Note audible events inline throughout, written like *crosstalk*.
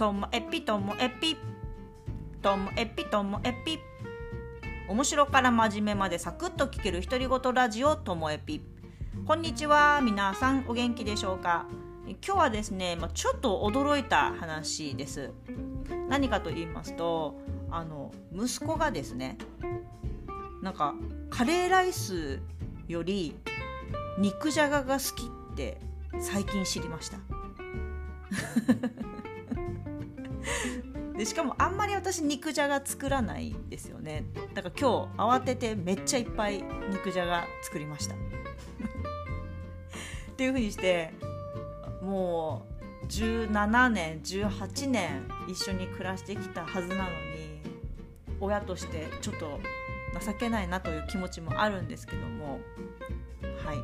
ともえぴともえぴともえぴともえぴ面白から真面目までサクッと聞ける独り言ラジオともえぴこんにちは皆さんお元気でしょうか？今日はですね、ま、ちょっと驚いた話です。何かと言いますとあの息子がですねなんかカレーライスより肉じゃがが好きって最近知りました。*laughs* でしかもあんまり私肉じゃが作らないんですよね。だから今日慌ててめっちゃいっぱい肉じゃが作りました。*laughs* っていうふうにしてもう17年18年一緒に暮らしてきたはずなのに親としてちょっと情けないなという気持ちもあるんですけども。はい。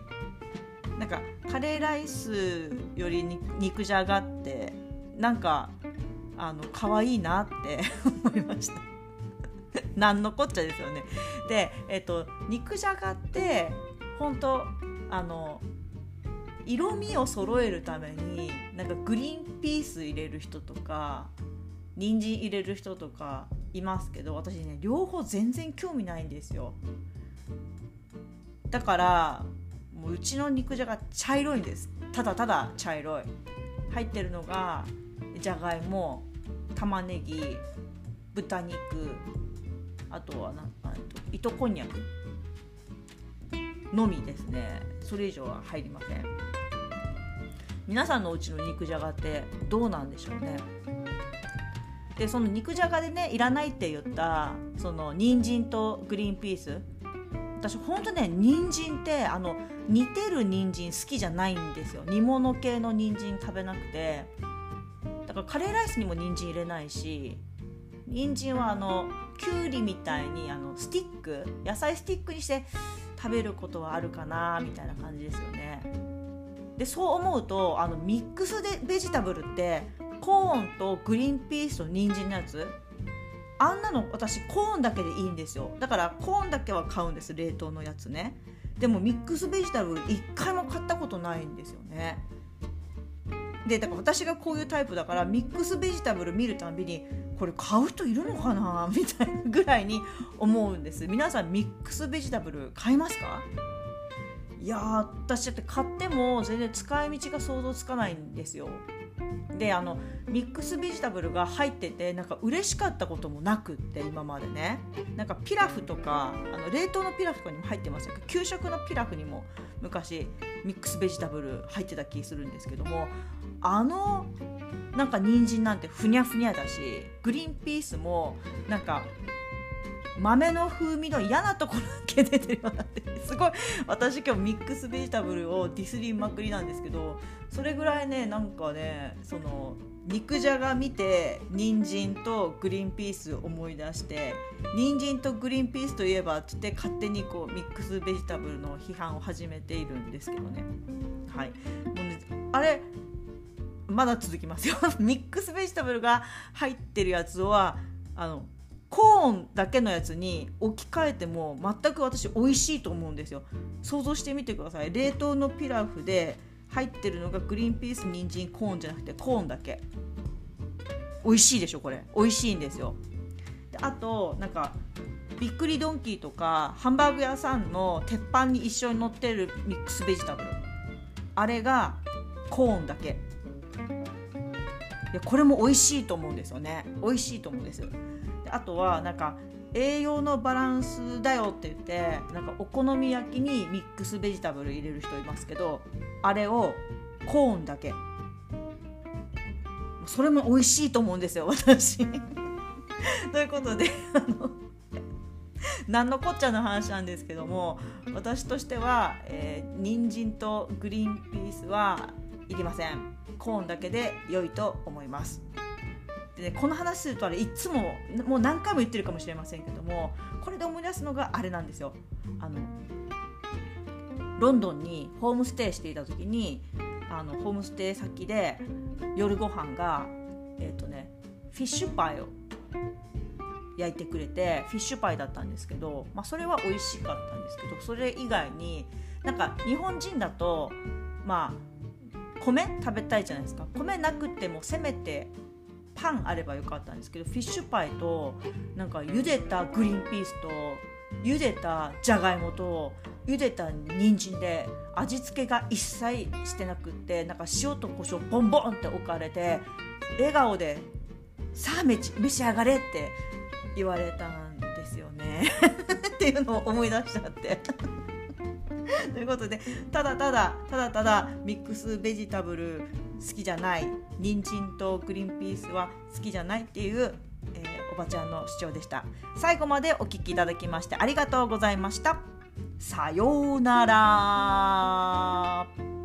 なんかカレーライスより肉じゃがってなんかあの可愛いなって *laughs* 思いました。*laughs* 何のこっちゃですよね。でえっと肉じゃがって本当あの色味を揃えるためになんかグリーンピース入れる人とか人参入れる人とかいますけど私ね両方全然興味ないんですよ。だからもううちの肉じゃが茶色いんです。ただただ茶色い。入ってるのがじゃがいも玉ねぎ豚肉あとはなんと糸こんにゃくのみですね。それ以上は入りません。皆さんのうちの肉じゃがってどうなんでしょうね。でその肉じゃがでねいらないって言ったその人参とグリーンピース。私ほんとね人参ってあの似てる人参好きじゃないんですよ。煮物系の人参食べなくて。からカレーライスにも人参入れないし人参はあのきゅうりみたいにあのスティック野菜スティックにして食べることはあるかなみたいな感じですよね。でそう思うとあのミックスでベジタブルってコーンとグリーンピースと人参のやつあんなの私コーンだけでいいんですよ。だからコーンだけは買うんです冷凍のやつね。でもミックスベジタブル一回も買ったことないんですよね。でだから私がこういうタイプだからミックスベジタブル見るたびにこれ買う人いるのかな？*laughs* みたいなぐらいに思うんです。皆さんミックスベジタブル買いますか？いや私だって買っても全然使い道が想像つかないんですよ。であのミックスベジタブルが入っててなんか嬉しかったこともなくって今までね。なんかピラフとかあの冷凍のピラフとかにも入ってますよ給食のピラフにも昔ミックスベジタブル入ってた気するんですけどもあのなんか人参なんてふにゃふにゃだしグリーンピースもなんか豆の風味の嫌なところだけ出てるってすごい私今日ミックスベジタブルをディスりまくりなんですけどそれぐらいねなんかねその肉じゃが見て人参とグリーンピース思い出して人参とグリーンピースといえばってって勝手にこうミックスベジタブルの批判を始めているんですけどね。はい。もうねあれまだ続きますよ。*laughs* ミックスベジタブルが入ってるやつはあのコーンだけのやつに置き換えても全く私美味しいと思うんですよ。想像してみてください。冷凍のピラフで入ってるのがグリーンピース人参コーンじゃなくてコーンだけ。美味しいでしょこれ。美味しいんですよ。であとなんかびっくりドンキーとかハンバーグ屋さんの鉄板に一緒に乗ってるミックスベジタブル。あれがコーンだけ。いやこれも美味しいと思うんですよね。美味しいと思うんですよ。あとはなんか栄養のバランスだよって言ってなんかお好み焼きにミックスベジタブル入れる人いますけどあれをコーンだけ。それも美味しいと思うんですよ私。*laughs* ということであの何のこっちゃの話なんですけども私としては、えー、人参とグリーンピースはいりません。コーンだけで良いと思います。で、この話するとあれいつももう何回も言ってるかもしれませんけどもこれで思い出すのがあれなんですよ。あのロンドンにホームステイしていた時にあのホームステイ先で夜ご飯がえっ、ー、とねフィッシュパイを焼いてくれてフィッシュパイだったんですけど、まあ、それは美味しかったんですけどそれ以外になんか日本人だとまあ米食べたいじゃないですか。米なくてもせめてパンあればよかったんですけどフィッシュパイとなんか茹でたグリーンピースと茹でたじゃがいもと茹でた人参で味付けが一切してなくってなんか塩と胡椒ボンボンって置かれて笑顔で「さあ召し上がれ」って言われたんですよね *laughs* っていうのを思い出しちゃって。*laughs* ということでただただただただミックスベジタブル好きじゃない人参とグリーンピースは好きじゃないっていう、えー、おばちゃんの主張でした。最後までお聞きいただきましてありがとうございました。さようなら。